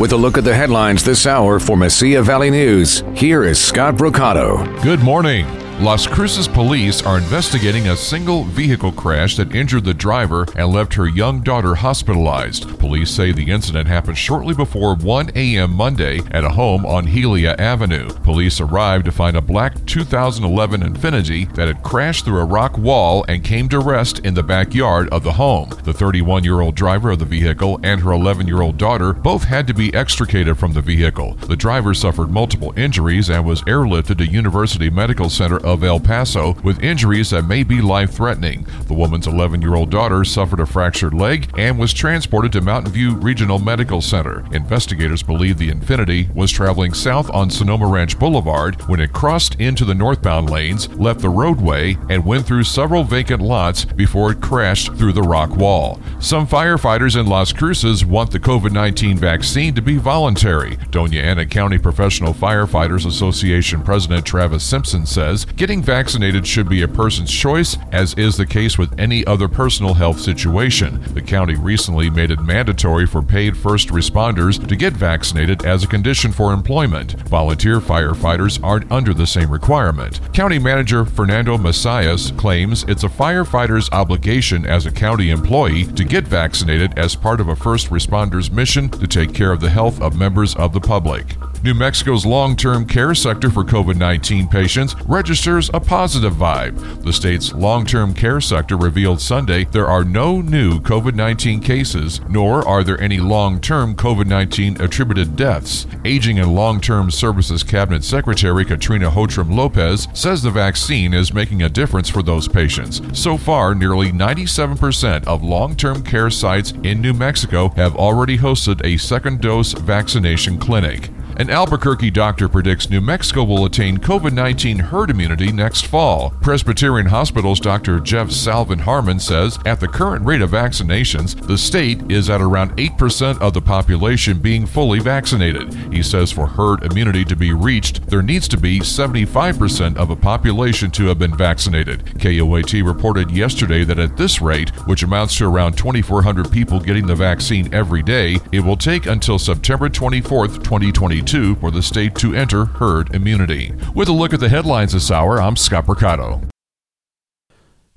With a look at the headlines this hour for Mesilla Valley News, here is Scott Brocato. Good morning. Las Cruces police are investigating a single vehicle crash that injured the driver and left her young daughter hospitalized. Police say the incident happened shortly before 1 a.m. Monday at a home on Helia Avenue. Police arrived to find a black 2011 Infiniti that had crashed through a rock wall and came to rest in the backyard of the home. The 31 year old driver of the vehicle and her 11 year old daughter both had to be extricated from the vehicle. The driver suffered multiple injuries and was airlifted to University Medical Center of El Paso with injuries that may be life threatening. The woman's 11 year old daughter suffered a fractured leg and was transported to Mountain View Regional Medical Center. Investigators believe the Infiniti was traveling south on Sonoma Ranch Boulevard when it crossed into the northbound lanes, left the roadway, and went through several vacant lots before it crashed through the rock wall. Some firefighters in Las Cruces want the COVID 19 vaccine to be voluntary. Doña Ana County Professional Firefighters Association President Travis Simpson says Getting vaccinated should be a person's choice, as is the case with any other personal health situation. The county recently made it mandatory for paid first responders to get vaccinated as a condition for employment. Volunteer firefighters aren't under the same requirement. County Manager Fernando Macias claims it's a firefighter's obligation as a county employee to get vaccinated as part of a first responder's mission to take care of the health of members of the public. New Mexico's long term care sector for COVID 19 patients registers a positive vibe. The state's long term care sector revealed Sunday there are no new COVID 19 cases, nor are there any long term COVID 19 attributed deaths. Aging and Long Term Services Cabinet Secretary Katrina Hotrum Lopez says the vaccine is making a difference for those patients. So far, nearly 97% of long term care sites in New Mexico have already hosted a second dose vaccination clinic. An Albuquerque doctor predicts New Mexico will attain COVID 19 herd immunity next fall. Presbyterian Hospital's Dr. Jeff Salvon Harman says at the current rate of vaccinations, the state is at around 8% of the population being fully vaccinated. He says for herd immunity to be reached, there needs to be 75% of a population to have been vaccinated. KOAT reported yesterday that at this rate, which amounts to around 2,400 people getting the vaccine every day, it will take until September 24, 2022 for the state to enter herd immunity. With a look at the headlines this hour, I'm Scott Mercado.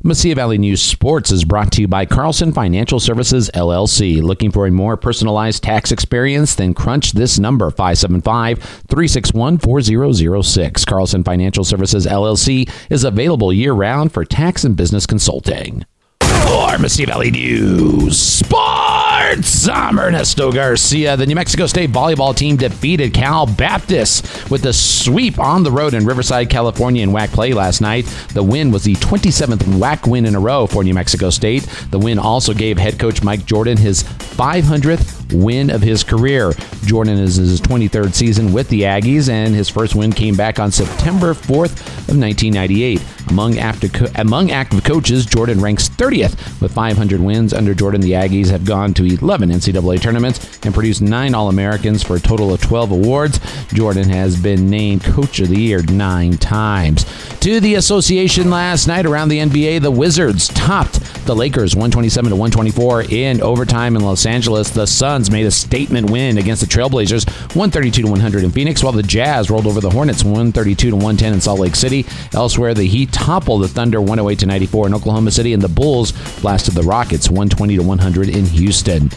Mesilla Valley News Sports is brought to you by Carlson Financial Services LLC. Looking for a more personalized tax experience? Then crunch this number 575 361 4006. Carlson Financial Services LLC is available year round for tax and business consulting. For Mesilla Valley News Sports, I'm Ernesto Garcia. The New Mexico State volleyball team defeated Cal Baptist with a sweep on the road in Riverside, California in WAC play last night. The win was the 27th WAC win in a row for New Mexico State. The win also gave head coach Mike Jordan his 500th win of his career. Jordan is his 23rd season with the Aggies, and his first win came back on September 4th of 1998. Among active, among active coaches, Jordan ranks 30th with 500 wins. Under Jordan, the Aggies have gone to 11 NCAA tournaments and produced nine All Americans for a total of 12 awards. Jordan has been named Coach of the Year nine times. To the association last night around the NBA, the Wizards topped the Lakers 127 to 124 in overtime in Los Angeles. The Suns made a statement win against the Trailblazers 132 to 100 in Phoenix, while the Jazz rolled over the Hornets 132 to 110 in Salt Lake City. Elsewhere, the Heat toppled the Thunder 108 to 94 in Oklahoma City, and the Bulls blasted the Rockets 120 to 100 in Houston.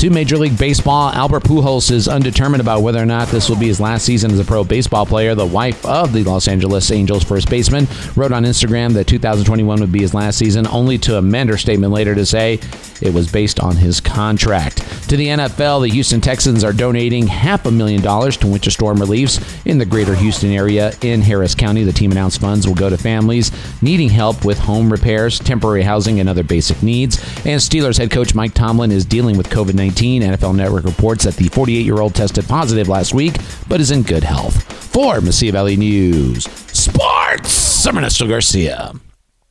To Major League Baseball, Albert Pujols is undetermined about whether or not this will be his last season as a pro baseball player. The wife of the Los Angeles Angels first baseman wrote on Instagram that 2021 would be his last season, only to amend her statement later to say it was based on his contract. To the NFL, the Houston Texans are donating half a million dollars to winter storm reliefs in the greater Houston area in Harris County. The team announced funds will go to families needing help with home repairs, temporary housing, and other basic needs. And Steelers head coach Mike Tomlin is dealing with COVID 19 NFL Network reports that the 48 year old tested positive last week, but is in good health. For Mesilla Valley News Sports, Ernesto Garcia.